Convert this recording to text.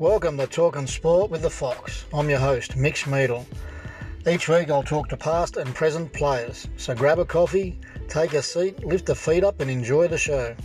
Welcome to Talking Sport with the Fox. I'm your host, Mick Meadle. Each week I'll talk to past and present players. So grab a coffee, take a seat, lift the feet up, and enjoy the show.